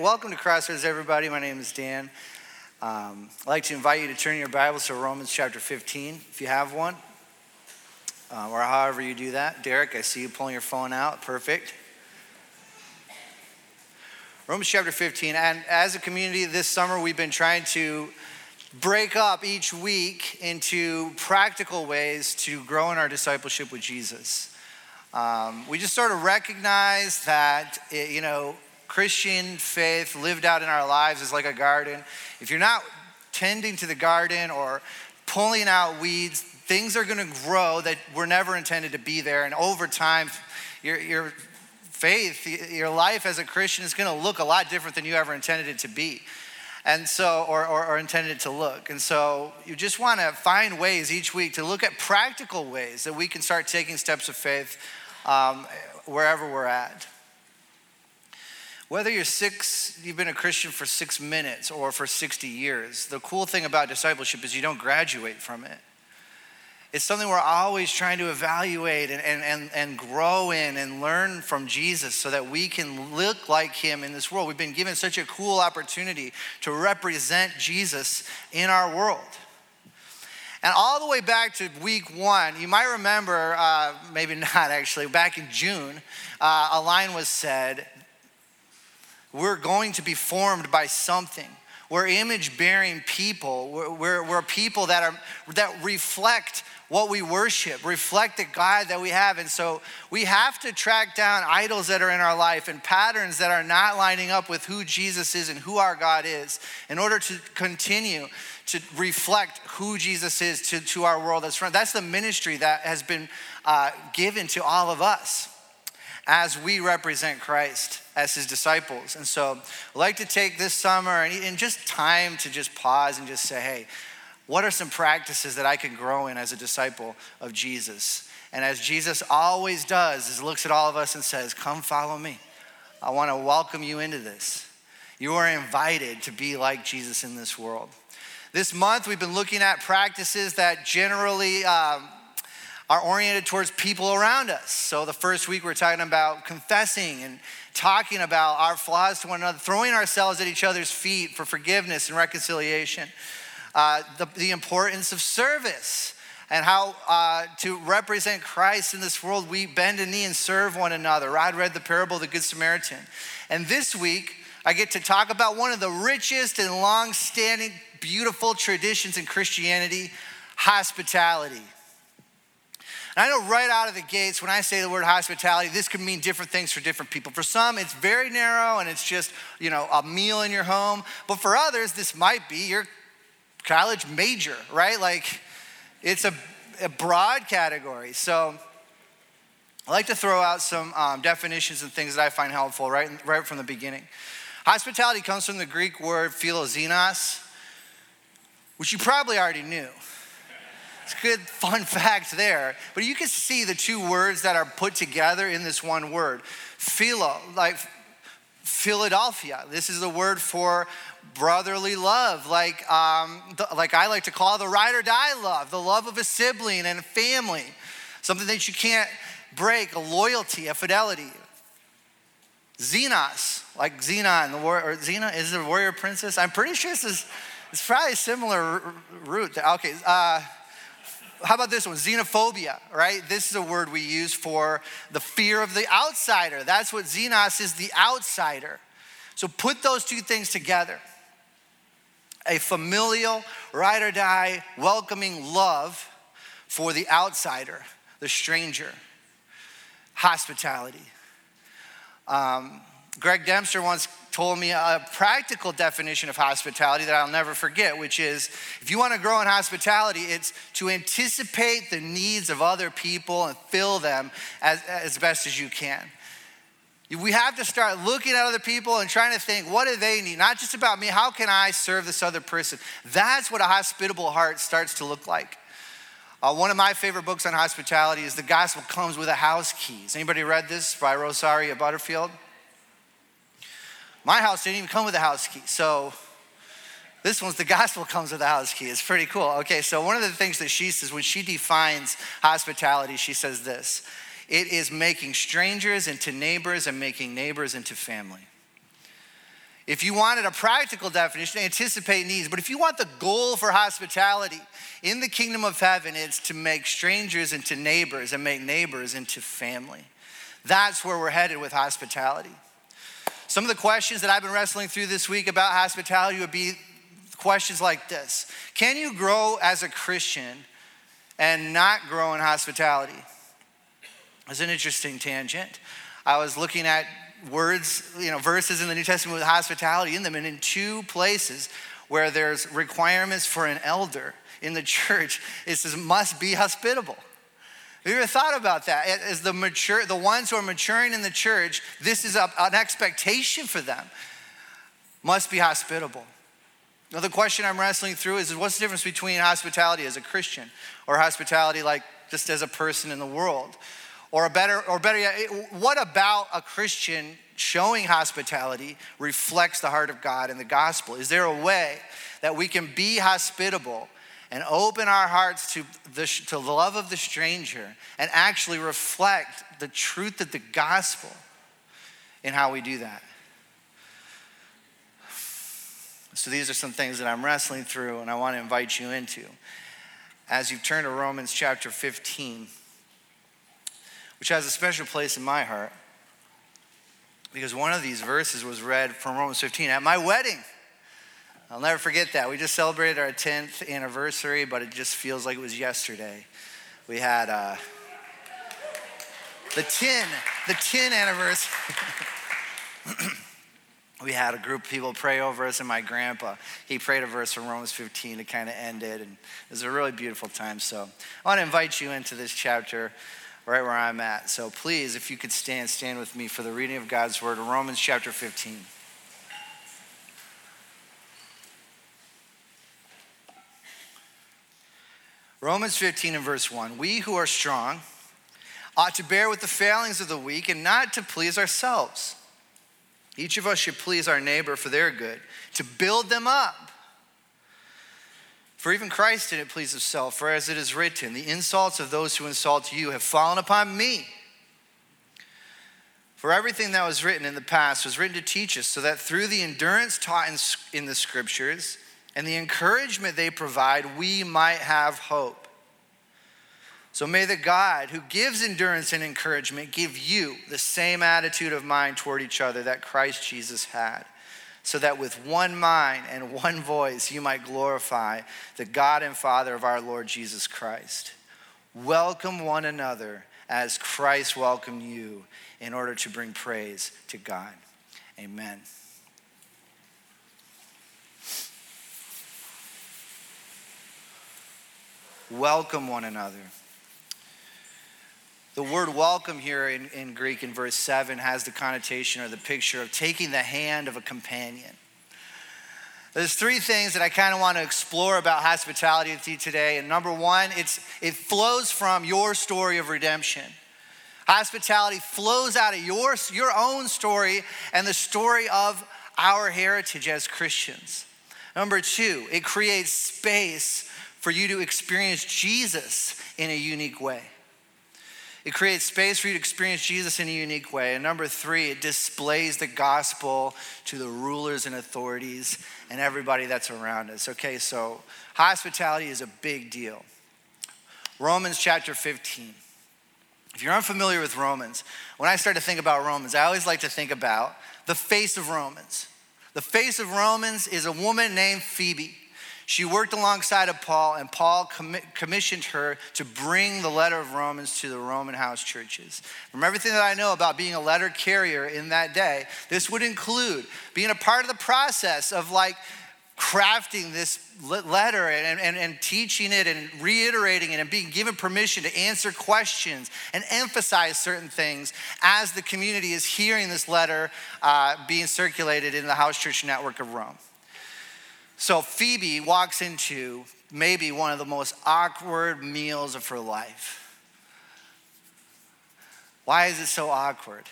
Welcome to Crossroads, everybody. My name is Dan. Um, I'd like to invite you to turn your Bibles to Romans chapter 15, if you have one, uh, or however you do that. Derek, I see you pulling your phone out. Perfect. Romans chapter 15. And as a community this summer, we've been trying to break up each week into practical ways to grow in our discipleship with Jesus. Um, we just sort of recognize that, it, you know, Christian faith lived out in our lives is like a garden. If you're not tending to the garden or pulling out weeds, things are going to grow that were never intended to be there. And over time, your, your faith, your life as a Christian is going to look a lot different than you ever intended it to be. And so, or, or, or intended to look. And so, you just want to find ways each week to look at practical ways that we can start taking steps of faith um, wherever we're at. Whether you're six, you've been a Christian for six minutes or for 60 years, the cool thing about discipleship is you don't graduate from it. It's something we're always trying to evaluate and, and, and, and grow in and learn from Jesus so that we can look like him in this world. We've been given such a cool opportunity to represent Jesus in our world. And all the way back to week one, you might remember, uh, maybe not actually, back in June, uh, a line was said we're going to be formed by something. We're image bearing people. We're, we're, we're, people that, are, that reflect what we worship, reflect the God that we have. And so we have to track down idols that are in our life and patterns that are not lining up with who Jesus is and who our God is in order to continue to reflect who Jesus is to, to our world that's. That's the ministry that has been uh, given to all of us as we represent Christ as his disciples. And so I'd like to take this summer and, just time to just pause and just say, hey, what are some practices that I can grow in as a disciple of Jesus? And as Jesus always does, is looks at all of us and says, Come follow me. I want to welcome you into this. You are invited to be like Jesus in this world. This month, we've been looking at practices that generally um, are oriented towards people around us. So the first week, we we're talking about confessing and talking about our flaws to one another, throwing ourselves at each other's feet for forgiveness and reconciliation, uh, the, the, importance of service. And how uh, to represent Christ in this world, we bend a knee and serve one another. Rod read the parable of the Good Samaritan. And this week, I get to talk about one of the richest and long standing, beautiful traditions in Christianity hospitality. And I know right out of the gates, when I say the word hospitality, this could mean different things for different people. For some, it's very narrow and it's just, you know, a meal in your home. But for others, this might be your college major, right? Like it's a, a broad category. So I like to throw out some um, definitions and things that I find helpful right, right from the beginning. Hospitality comes from the Greek word philoxenos, which you probably already knew. Good fun fact there. But you can see the two words that are put together in this one word. Philo, like Philadelphia. This is the word for brotherly love, like, um, the, like I like to call the ride or die love, the love of a sibling and a family, something that you can't break, a loyalty, a fidelity. Xenos, like Xenon, the war, or Xena is the warrior princess. I'm pretty sure this is it's probably a similar root. Okay, uh, how about this one? Xenophobia, right? This is a word we use for the fear of the outsider. That's what xenos is the outsider. So put those two things together a familial, ride or die, welcoming love for the outsider, the stranger, hospitality. Um, Greg Dempster once told me a practical definition of hospitality that I'll never forget, which is if you want to grow in hospitality, it's to anticipate the needs of other people and fill them as, as best as you can. We have to start looking at other people and trying to think, what do they need? Not just about me, how can I serve this other person? That's what a hospitable heart starts to look like. Uh, one of my favorite books on hospitality is The Gospel Comes with a House Keys. Anybody read this by Rosaria Butterfield? My house didn't even come with a house key. So this one's the gospel comes with a house key. It's pretty cool. Okay, so one of the things that she says when she defines hospitality, she says this it is making strangers into neighbors and making neighbors into family. If you wanted a practical definition, anticipate needs. But if you want the goal for hospitality in the kingdom of heaven, it's to make strangers into neighbors and make neighbors into family. That's where we're headed with hospitality. Some of the questions that I've been wrestling through this week about hospitality would be questions like this Can you grow as a Christian and not grow in hospitality? It's an interesting tangent. I was looking at words, you know, verses in the New Testament with hospitality in them, and in two places where there's requirements for an elder in the church, it says must be hospitable. Have you ever thought about that? As the mature, the ones who are maturing in the church, this is a, an expectation for them. Must be hospitable. Now, the question I'm wrestling through is what's the difference between hospitality as a Christian or hospitality like just as a person in the world? Or a better, or better yet, what about a Christian showing hospitality reflects the heart of God in the gospel? Is there a way that we can be hospitable and open our hearts to the, to the love of the stranger and actually reflect the truth of the gospel in how we do that? So, these are some things that I'm wrestling through and I want to invite you into. As you turn to Romans chapter 15, which has a special place in my heart because one of these verses was read from Romans 15 at my wedding. I'll never forget that. We just celebrated our 10th anniversary, but it just feels like it was yesterday. We had uh, the 10, the 10 anniversary. we had a group of people pray over us, and my grandpa, he prayed a verse from Romans 15 to kind of end it, and it was a really beautiful time. So I want to invite you into this chapter right where I'm at. So please, if you could stand, stand with me for the reading of God's word Romans chapter 15. Romans 15 and verse 1. We who are strong ought to bear with the failings of the weak and not to please ourselves. Each of us should please our neighbor for their good, to build them up. For even Christ didn't please himself, for as it is written, the insults of those who insult you have fallen upon me. For everything that was written in the past was written to teach us, so that through the endurance taught in, in the scriptures and the encouragement they provide, we might have hope. So may the God who gives endurance and encouragement give you the same attitude of mind toward each other that Christ Jesus had so that with one mind and one voice you might glorify the God and Father of our Lord Jesus Christ. Welcome one another as Christ welcomed you in order to bring praise to God. Amen. Welcome one another. The word welcome here in, in Greek in verse 7 has the connotation or the picture of taking the hand of a companion. There's three things that I kind of want to explore about hospitality with you today. And number one, it's, it flows from your story of redemption. Hospitality flows out of your, your own story and the story of our heritage as Christians. Number two, it creates space for you to experience Jesus in a unique way. It creates space for you to experience Jesus in a unique way. And number three, it displays the gospel to the rulers and authorities and everybody that's around us. Okay, so hospitality is a big deal. Romans chapter 15. If you're unfamiliar with Romans, when I start to think about Romans, I always like to think about the face of Romans. The face of Romans is a woman named Phoebe. She worked alongside of Paul, and Paul commissioned her to bring the letter of Romans to the Roman house churches. From everything that I know about being a letter carrier in that day, this would include being a part of the process of like crafting this letter and, and, and teaching it and reiterating it and being given permission to answer questions and emphasize certain things as the community is hearing this letter uh, being circulated in the house church network of Rome. So Phoebe walks into maybe one of the most awkward meals of her life. Why is it so awkward?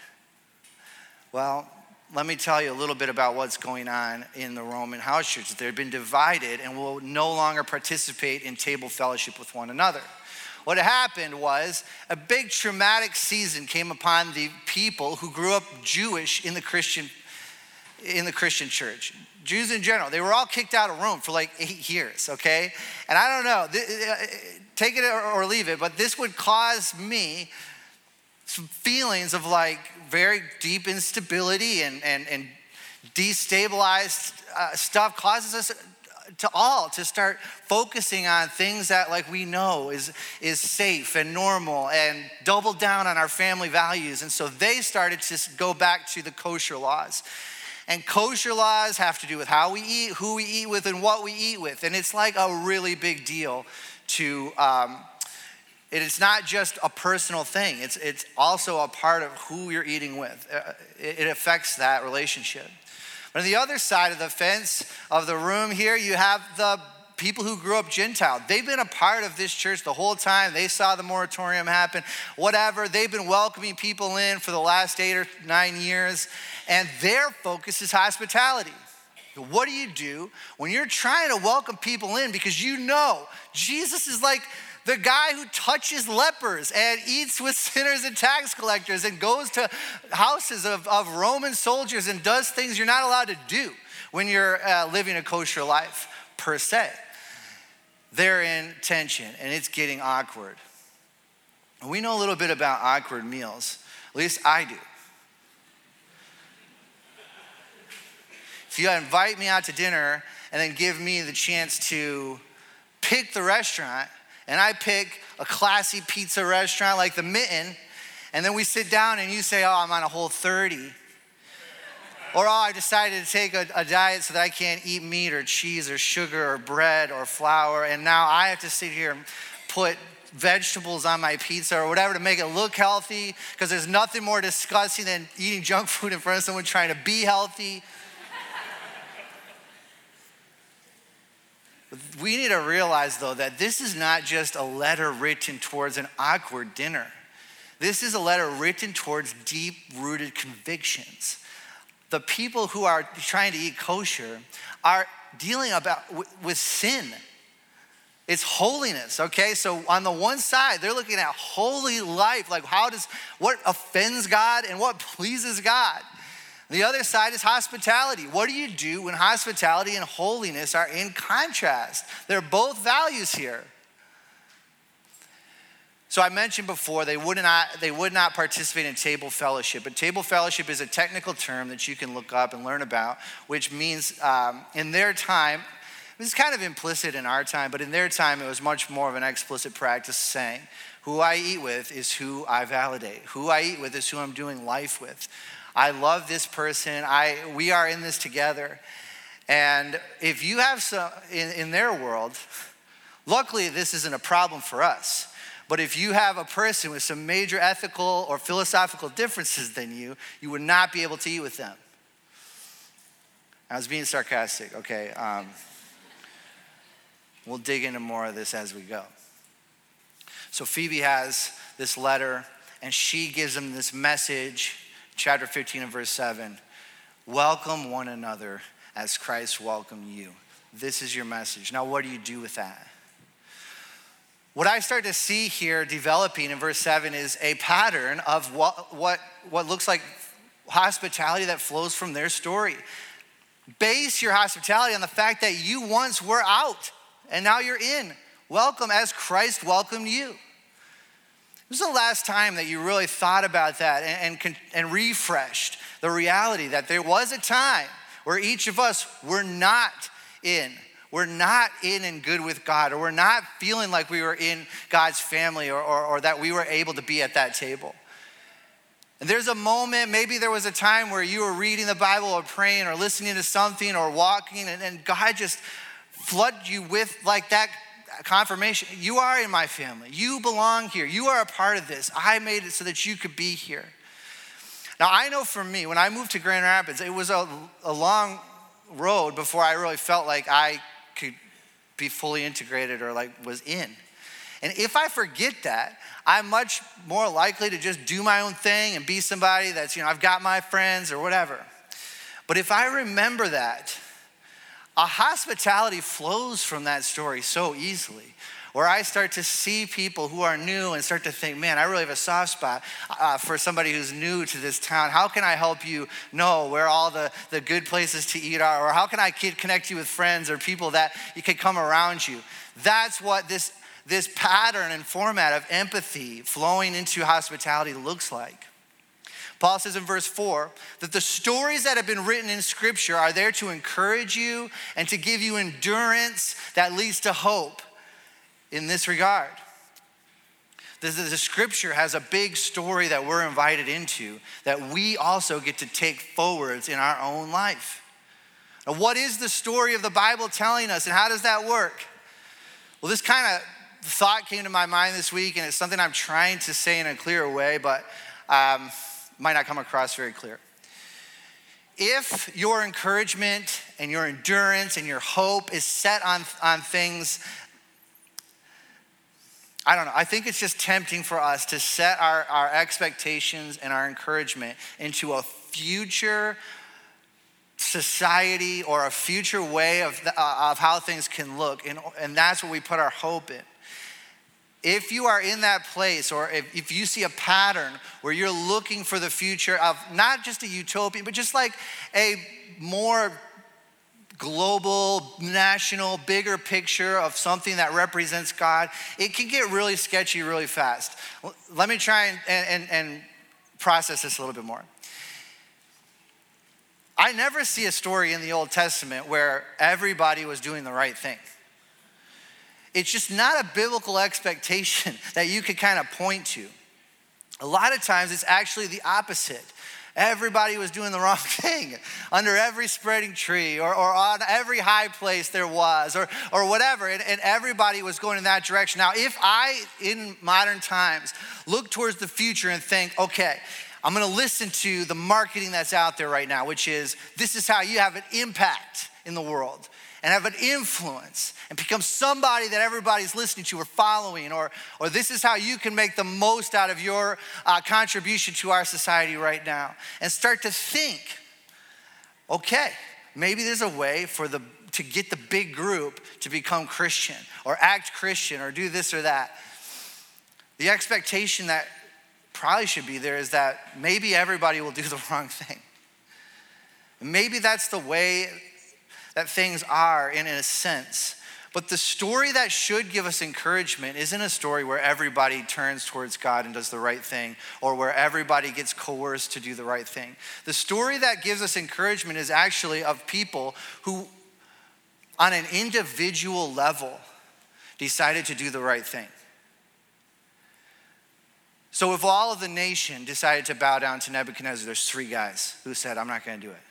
Well, let me tell you a little bit about what's going on in the Roman house church. They've been divided and will no longer participate in table fellowship with one another. What happened was a big traumatic season came upon the people who grew up Jewish in the Christian in the Christian church. Jews in general, they were all kicked out of Rome for like eight years, okay? And I don't know, uh, take it or leave it, but this would cause me some feelings of like very deep instability and, and, and destabilized uh, stuff causes us to all to start focusing on things that like we know is is safe and normal and double down on our family values and so they started to go back to the kosher laws and kosher laws have to do with how we eat who we eat with and what we eat with. And it's like a really big deal to um, it's not just a personal thing. It's, it's also a part of who you're eating with. Uh, it affects that relationship. But on the other side of the fence of the room here, you have the people who grew up Gentile. They've been a part of this church the whole time. They saw the moratorium happen, whatever. They've been welcoming people in for the last eight or nine years, and their focus is hospitality. What do you do when you're trying to welcome people in because you know Jesus is like, the guy who touches lepers and eats with sinners and tax collectors and goes to houses of, of Roman soldiers and does things you're not allowed to do when you're uh, living a kosher life, per se. They're in tension and it's getting awkward. We know a little bit about awkward meals, at least I do. If you invite me out to dinner and then give me the chance to pick the restaurant, and I pick a classy pizza restaurant like the Mitten, and then we sit down and you say, Oh, I'm on a whole 30. Or, oh, I decided to take a, a, diet so that I can't eat meat or cheese or sugar or bread or flour, and now I have to sit here and put vegetables on my pizza or whatever to make it look healthy because there's nothing more disgusting than eating junk food in front of someone trying to be healthy. We need to realize, though, that this is not just a letter written towards an awkward dinner. This is a letter written towards deep rooted convictions. The people who are trying to eat kosher are dealing about with sin. It's holiness, okay? So on the one side, they're looking at holy life, like how does what offends God and what pleases God. The other side is hospitality. What do you do when hospitality and holiness are in contrast? They're both values here. So I mentioned before they would not they would not participate in table fellowship, but table fellowship is a technical term that you can look up and learn about, which means um, in their time, it's kind of implicit in our time, but in their time it was much more of an explicit practice saying, "Who I eat with is who I validate. Who I eat with is who I'm doing life with." I love this person. I, we are in this together. And if you have some, in, in their world, luckily this isn't a problem for us. But if you have a person with some major ethical or philosophical differences than you, you would not be able to eat with them. I was being sarcastic, okay. Um, we'll dig into more of this as we go. So Phoebe has this letter, and she gives them this message chapter 15 and verse 7. Welcome one another as Christ welcomed you. This is your message. Now, what do you do with that? What I start to see here developing in verse 7 is a pattern of what, what, what looks like hospitality that flows from their story. Base your hospitality on the fact that you once were out and now you're in. Welcome as Christ welcomed you. This is the last time that you really thought about that and, and, and refreshed the reality that there was a time where each of us were not in? We're not in and good with God, or we're not feeling like we were in God's family, or, or, or that we were able to be at that table. And there's a moment, maybe there was a time where you were reading the Bible or praying or listening to something or walking, and, and God just flooded you with like that confirmation. You are in my family. You belong here. You are a part of this. I made it so that you could be here. Now, I know for me, when I moved to Grand Rapids, it was a, a long road before I really felt like I be fully integrated or like was in. And if I forget that, I'm much more likely to just do my own thing and be somebody that's, you know, I've got my friends or whatever. But if I remember that, a hospitality flows from that story so easily. Where I start to see people who are new and start to think, man, I really have a soft spot uh, for somebody who's new to this town. How can I help you know where all the, the good places to eat are? Or how can I connect you with friends or people that you could come around you? That's what this, this pattern and format of empathy flowing into hospitality looks like. Paul says in verse 4 that the stories that have been written in Scripture are there to encourage you and to give you endurance that leads to hope in this regard. The, the, the, Scripture has a big story that we're invited into that we also get to take forwards in our own life. Now, what is the story of the Bible telling us, and how does that work? Well, this kind of thought came to my mind this week, and it's something I'm trying to say in a clearer way, but. Um, might not come across very clear. If your encouragement and your endurance and your hope is set on, on things, I don't know, I think it's just tempting for us to set our, our expectations and our encouragement into a future society or a future way of, uh, of how things can look. And, and that's what we put our hope in. If you are in that place, or if, if you see a pattern where you're looking for the future of not just a utopia, but just like a more global, national, bigger picture of something that represents God, it can get really sketchy really fast. Let me try and, and, and process this a little bit more. I never see a story in the Old Testament where everybody was doing the right thing. It's just not a biblical expectation that you could kind of point to. A lot of times it's actually the opposite. Everybody was doing the wrong thing under every spreading tree or, or on every high place there was or, or whatever. And, and everybody was going in that direction. Now, if I, in modern times, look towards the future and think, okay, I'm gonna listen to the marketing that's out there right now, which is this is how you have an impact in the world and have an influence and become somebody that everybody's listening to or following, or, or this is how you can make the most out of your uh, contribution to our society right now. And start to think okay, maybe there's a way for the to get the big group to become Christian or act Christian or do this or that. The expectation that probably should be there is that maybe everybody will do the wrong thing. Maybe that's the way that things are in a sense. But the story that should give us encouragement isn't a story where everybody turns towards God and does the right thing or where everybody gets coerced to do the right thing. The story that gives us encouragement is actually of people who, on an individual level, decided to do the right thing. So, if all of the nation decided to bow down to Nebuchadnezzar, there's three guys who said, I'm not going to do it.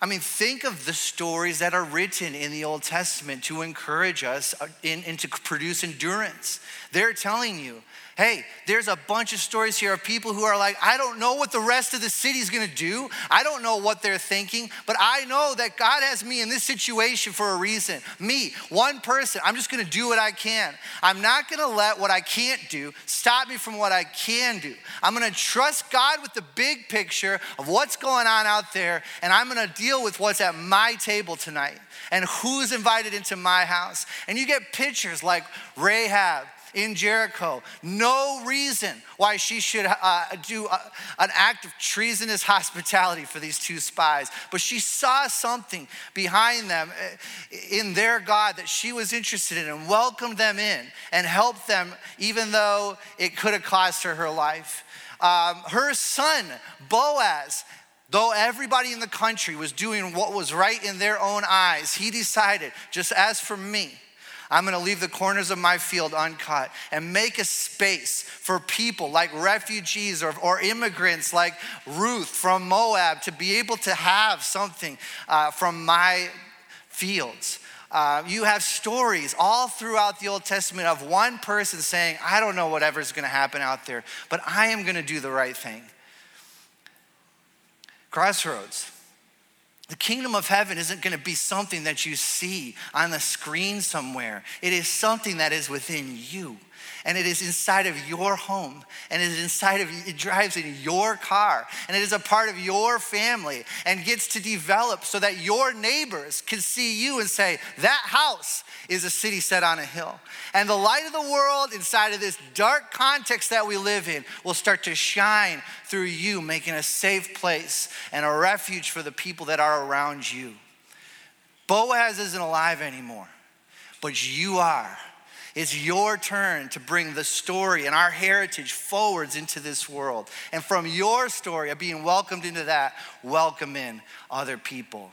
I mean, think of the stories that are written in the Old Testament to encourage us uh, in, and to produce endurance. They're telling you Hey, there's a bunch of stories here of people who are like, I don't know what the rest of the city's gonna do. I don't know what they're thinking, but I know that God has me in this situation for a reason. Me, one person, I'm just gonna do what I can. I'm not gonna let what I can't do stop me from what I can do. I'm gonna trust God with the big picture of what's going on out there, and I'm gonna deal with what's at my table tonight and who's invited into my house. And you get pictures like Rahab in Jericho. No reason why she should uh, do a, an act of treasonous hospitality for these two spies. But she saw something behind them uh, in their God that she was interested in and welcomed them in and helped them, even though it could have cost her her life. Um, her son, Boaz, Though everybody in the country was doing what was right in their own eyes, he decided, just as for me, I'm gonna leave the corners of my field uncut and make a space for people like refugees or, or immigrants like Ruth from Moab to be able to have something uh, from my fields. Uh, you have stories all throughout the Old Testament of one person saying, I don't know whatever's gonna happen out there, but I am gonna do the right thing. Crossroads. The kingdom of heaven isn't going to be something that you see on the screen somewhere. It is something that is within you. And it is inside of your home and it is inside of it drives in your car and it is a part of your family and gets to develop so that your neighbors can see you and say that house is a city set on a hill. And the light of the world inside of this dark context that we live in will start to shine through you making a safe place and a refuge for the people that are around you. Boaz isn't alive anymore but you are it's your turn to bring the story and our heritage forwards into this world. And from your story of being welcomed into that, welcome in other people,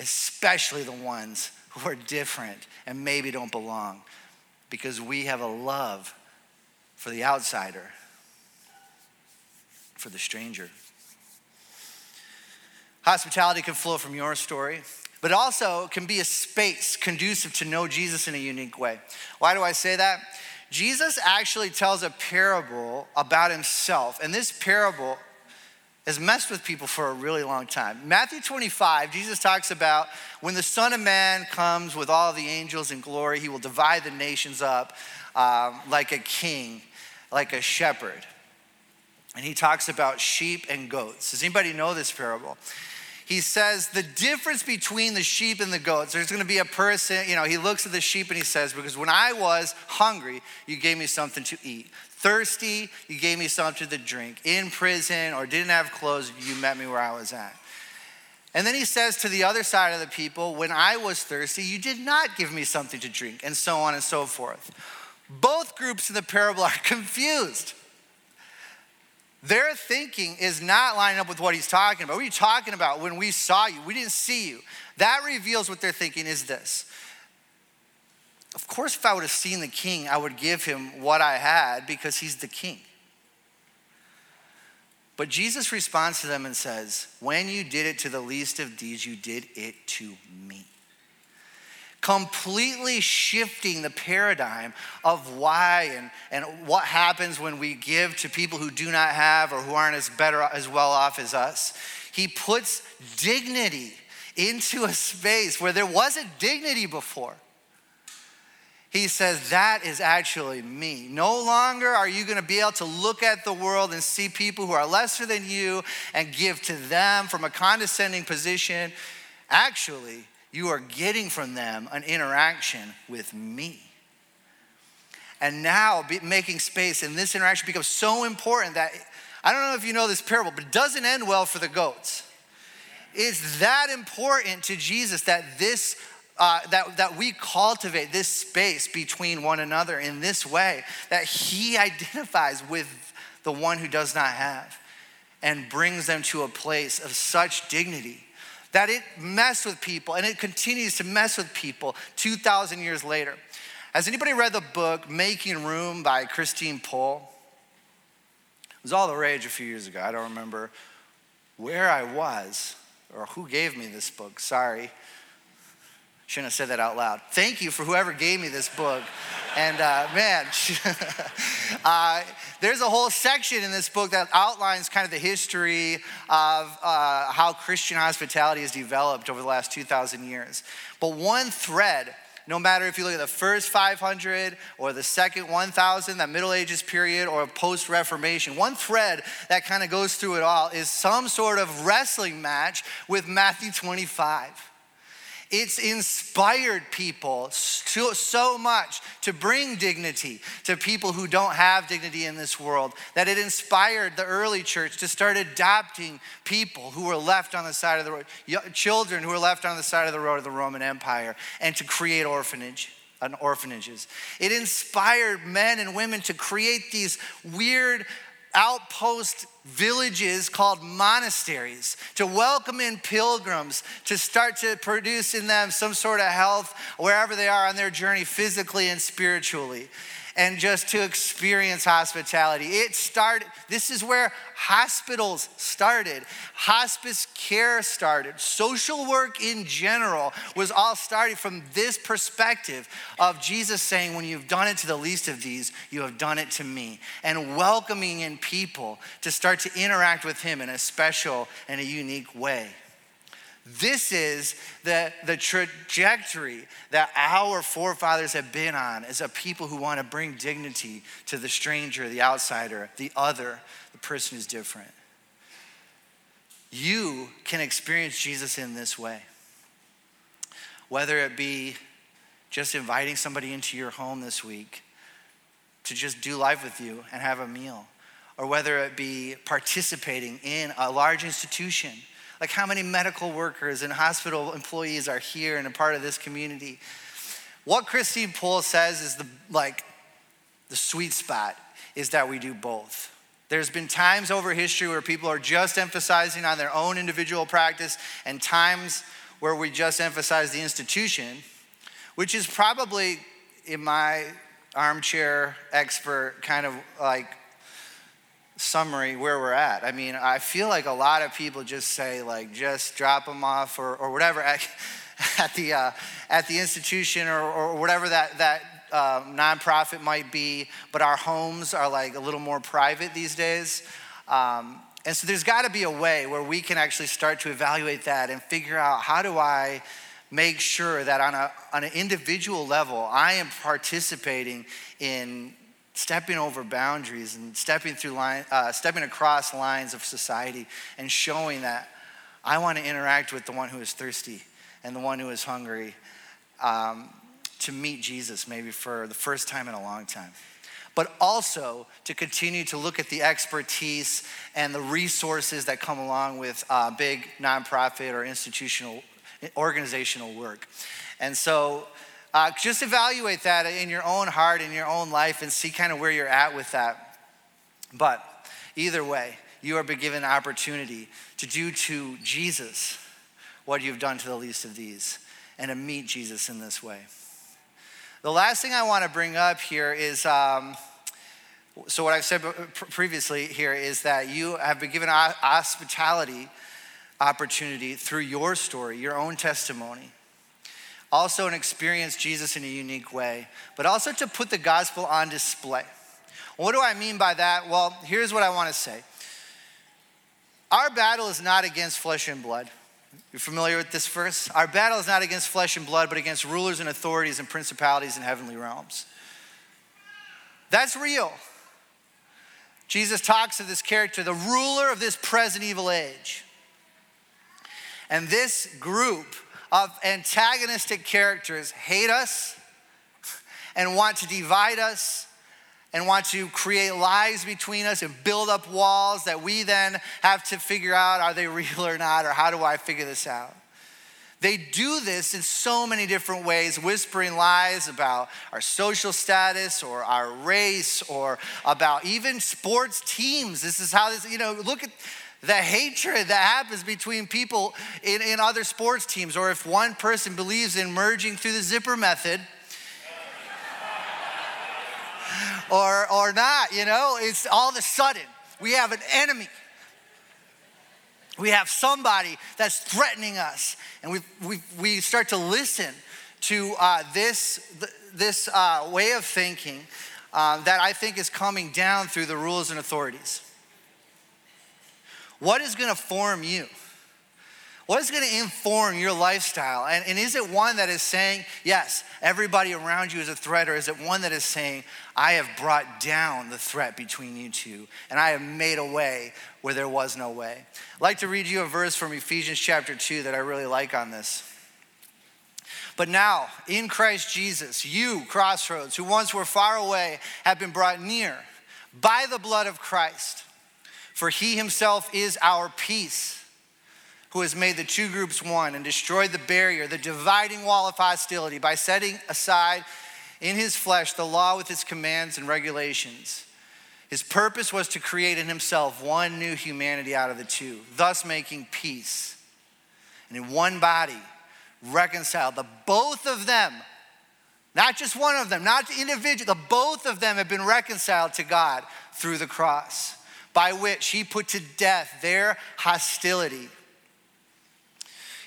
especially the ones who are different and maybe don't belong, because we have a love for the outsider, for the stranger. Hospitality can flow from your story but also can be a space conducive to know Jesus in a unique way. Why do I say that? Jesus actually tells a parable about himself, and this parable has messed with people for a really long time. Matthew 25, Jesus talks about when the Son of Man comes with all the angels in glory, he will divide the nations up um, like a king, like a shepherd. And he talks about sheep and goats. Does anybody know this parable? He says the difference between the sheep and the goats. There's going to be a person, you know, he looks at the sheep and he says, Because when I was hungry, you gave me something to eat. Thirsty, you gave me something to drink. In prison or didn't have clothes, you met me where I was at. And then he says to the other side of the people, When I was thirsty, you did not give me something to drink, and so on and so forth. Both groups in the parable are confused. Their thinking is not lining up with what he's talking about. What are you talking about when we saw you? We didn't see you. That reveals what they're thinking is this. Of course, if I would have seen the king, I would give him what I had because he's the king. But Jesus responds to them and says, When you did it to the least of these, you did it to me completely shifting the paradigm of why and, and what happens when we give to people who do not have or who aren't as better as well off as us. He puts dignity into a space where there wasn't dignity before. He says, That is actually me. No longer are you going to be able to look at the world and see people who are lesser than you and give to them from a condescending position. Actually, you are getting from them an interaction with me. And now, making space in this interaction becomes so important that I don't know if you know this parable, but it doesn't end well for the goats. It's that important to Jesus that this uh, that, that we cultivate this space between one another in this way, that he identifies with the one who does not have and brings them to a place of such dignity that it messed with people and it continues to mess with people 2,000 years later. Has anybody read the book Making Room by Christine Pohl? It was all the rage a few years ago. I don't remember where I was or who gave me this book. Sorry. Shouldn't have said that out loud. Thank you for whoever gave me this book. And uh, man, uh, there's a whole section in this book that outlines kind of the history of uh, how Christian hospitality has developed over the last 2,000 years. But one thread, no matter if you look at the first 500 or the second 1,000, that Middle Ages period, or post Reformation, one thread that kind of goes through it all is some sort of wrestling match with Matthew 25. It's inspired people so, so, much to bring dignity to people who don't have dignity in this world that it inspired the early church to start adopting people who were left on the side of the road, children who were left on the side of the road of the Roman Empire, and to create orphanage. Orphanages. It inspired men and women to create these weird outpost villages called monasteries to welcome in pilgrims to start to produce in them some sort of health wherever they are on their journey physically and spiritually and just to experience hospitality. It started, this is where hospitals started, hospice care started, social work in general was all started from this perspective of Jesus saying, When you've done it to the least of these, you have done it to me, and welcoming in people to start to interact with Him in a special and a unique way. This is the, the trajectory that our forefathers have been on as a people who want to bring dignity to the stranger, the outsider, the other, the person who's different. You can experience Jesus in this way. Whether it be just inviting somebody into your home this week to just do life with you and have a meal, or whether it be participating in a large institution like how many medical workers and hospital employees are here and a part of this community. What Christine Pohl says is the like the sweet spot is that we do both. There's been times over history where people are just emphasizing on their own individual practice, and times where we just emphasize the institution, which is probably, in my armchair expert kind of like summary where we're at. I mean, I feel like a lot of people just say like, just drop them off or, or whatever at, at the uh, at the institution or, or whatever that that uh, nonprofit might be. But our homes are like a little more private these days. Um, and so there's got to be a way where we can actually start to evaluate that and figure out how do I make sure that on, a, on an individual level, I am participating in stepping over boundaries and stepping through line, uh, stepping across lines of society and showing that I want to interact with the one who is thirsty and the one who is hungry um, to meet Jesus, maybe for the first time in a long time. But also to continue to look at the expertise and the resources that come along with uh, big nonprofit or institutional organizational work. And so uh, just evaluate that in your own heart, in your own life, and see kind of where you're at with that. But either way, you are given opportunity to do to Jesus what you've done to the least of these and to meet Jesus in this way. The last thing I want to bring up here is um, so, what I've said previously here is that you have been given hospitality opportunity through your story, your own testimony also and experience Jesus in a unique way, but also to put the gospel on display. What do I mean by that? Well, here's what I want to say. Our battle is not against flesh and blood. You're familiar with this verse? Our battle is not against flesh and blood, but against rulers and authorities and principalities in heavenly realms. That's real. Jesus talks of this character, the ruler of this present evil age. And this group of antagonistic characters hate us and want to divide us and want to create lies between us and build up walls that we then have to figure out are they real or not, or how do I figure this out? They do this in so many different ways, whispering lies about our social status or our race or about even sports teams. This is how this, you know, look at the hatred that happens between people in, in other sports teams, or if one person believes in merging through the zipper method, or, or not, you know, it's all of a sudden we have an enemy. We have somebody that's threatening us, and we, we, we start to listen to uh, this, this uh, way of thinking uh, that I think is coming down through the rules and authorities. What is going to form you? What is going to inform your lifestyle? And, and, is it one that is saying, yes, everybody around you is a threat, or is it one that is saying, I have brought down the threat between you two, and I have made a way where there was no way? I'd like to read you a verse from Ephesians chapter 2 that I really like on this. But now, in Christ Jesus, you, Crossroads, who once were far away, have been brought near by the blood of Christ. For he himself is our peace, who has made the two groups one and destroyed the barrier, the dividing wall of hostility, by setting aside in his flesh the law with its commands and regulations. His purpose was to create in himself one new humanity out of the two, thus making peace. And in one body, reconcile the both of them, not just one of them, not the individual, the both of them have been reconciled to God through the cross by which he put to death their hostility.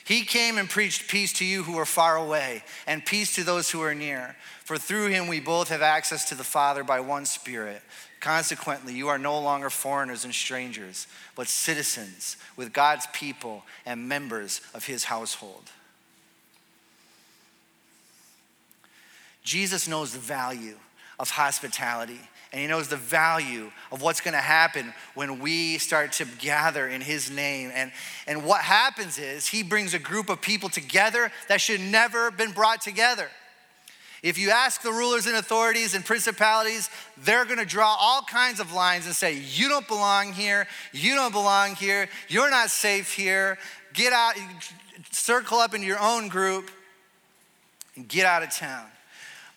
He came and preached peace to you who are far away and peace to those who are near. For through him we both have access to the Father by one Spirit. Consequently, you are no longer foreigners and strangers, but citizens with God's people and members of his household. Jesus knows the value of hospitality, and he knows the value of what's going to happen when we start to gather in his name. And, and what happens is he brings a group of people together that should never have been brought together. If you ask the rulers and authorities and principalities, they're gonna draw all kinds of lines and say, You don't belong here, you don't belong here, you're not safe here, get out, circle up in your own group, and get out of town.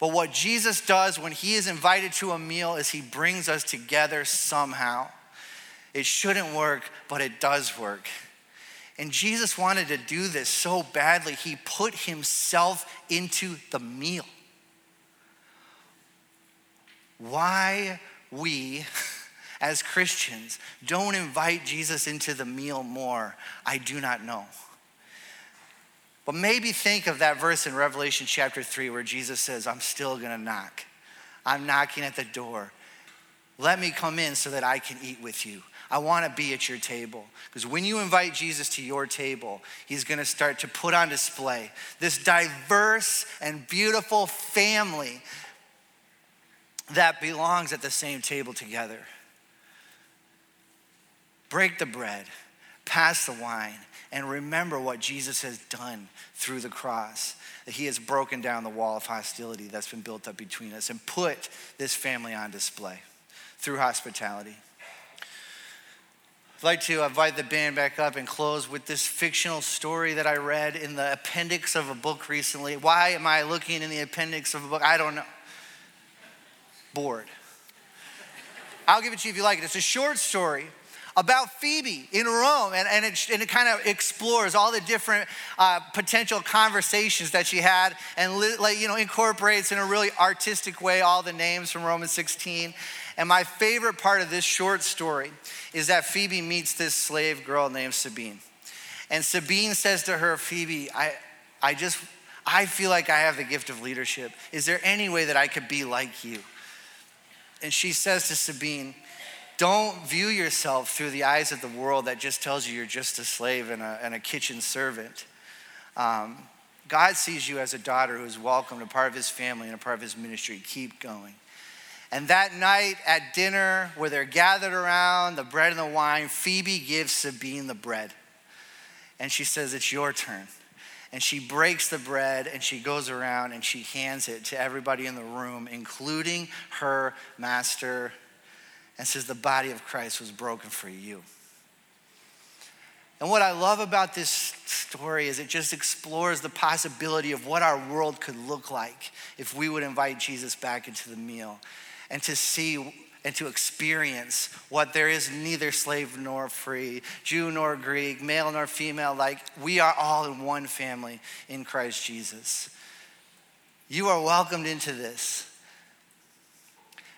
But what Jesus does when he is invited to a meal is he brings us together somehow. It shouldn't work, but it does work. And Jesus wanted to do this so badly, he put himself into the meal. Why we as Christians don't invite Jesus into the meal more, I do not know. But maybe think of that verse in Revelation chapter 3 where Jesus says, I'm still gonna knock. I'm knocking at the door. Let me come in so that I can eat with you. I wanna be at your table. Because when you invite Jesus to your table, he's gonna start to put on display this diverse and beautiful family that belongs at the same table together. Break the bread, pass the wine, and remember what Jesus has done through the cross. That he has broken down the wall of hostility that's been built up between us and put this family on display through hospitality. I'd like to invite the band back up and close with this fictional story that I read in the appendix of a book recently. Why am I looking in the appendix of a book? I don't know bored. I'll give it to you if you like it. It's a short story about Phoebe in Rome, and, and, it, it kind of explores all the different uh, potential conversations that she had and like, you know, incorporates in a really artistic way all the names from Romans 16. And my favorite part of this short story is that Phoebe meets this slave girl named Sabine. And Sabine says to her, Phoebe, I, I just, I feel like I have the gift of leadership. Is there any way that I could be like you? and she says to Sabine, don't view yourself through the eyes of the world that just tells you you're just a slave and a, and a kitchen servant. Um, God sees you as a daughter who is welcomed, a part of his family and a part of his ministry. Keep going. And that night at dinner, where they're gathered around the bread and the wine, Phoebe gives Sabine the bread. And she says, It's your turn and she breaks the bread and she goes around and she hands it to everybody in the room, including her master, and says, The body of Christ was broken for you. And what I love about this story is it just explores the possibility of what our world could look like if we would invite Jesus back into the meal and to see and to experience what there is neither slave nor free, Jew nor Greek, male nor female. Like we are all in one family in Christ Jesus. You are welcomed into this.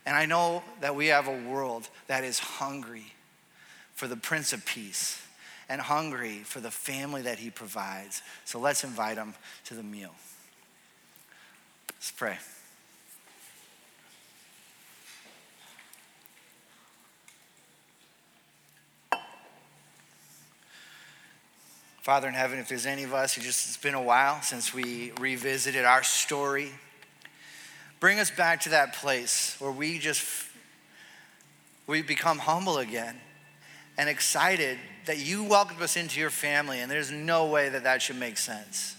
And I know that we have a world that is hungry for the Prince of Peace and hungry for the family that he provides. So let's invite him to the meal. Let's pray. Father in heaven, if there's any of us who just, it's been a while since we revisited our story, bring us back to that place where we just, we become humble again and excited that you welcomed us into your family, and there's no way that that should make sense.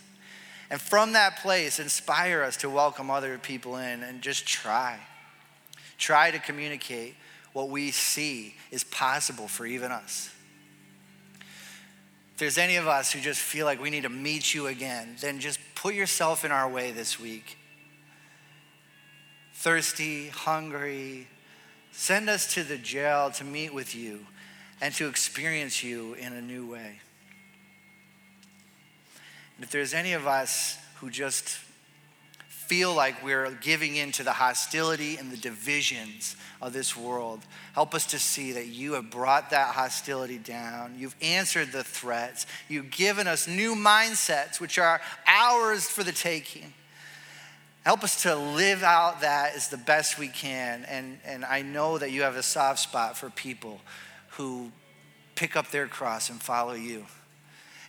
And from that place, inspire us to welcome other people in and just try. Try to communicate what we see is possible for even us. If there's any of us who just feel like we need to meet you again, then just put yourself in our way this week. Thirsty, hungry, send us to the jail to meet with you and to experience you in a new way. And if there's any of us who just feel like we're giving in to the hostility and the divisions of this world. Help us to see that you have brought that hostility down. You've answered the threats. You've given us new mindsets, which are ours for the taking. Help us to live out that as the best we can. And, and I know that you have a soft spot for people who pick up their cross and follow you.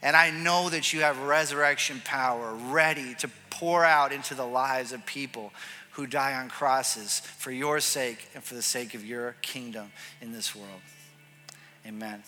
And I know that you have resurrection power ready to pour out into the lives of people who die on crosses for your sake and for the sake of your kingdom in this world. Amen.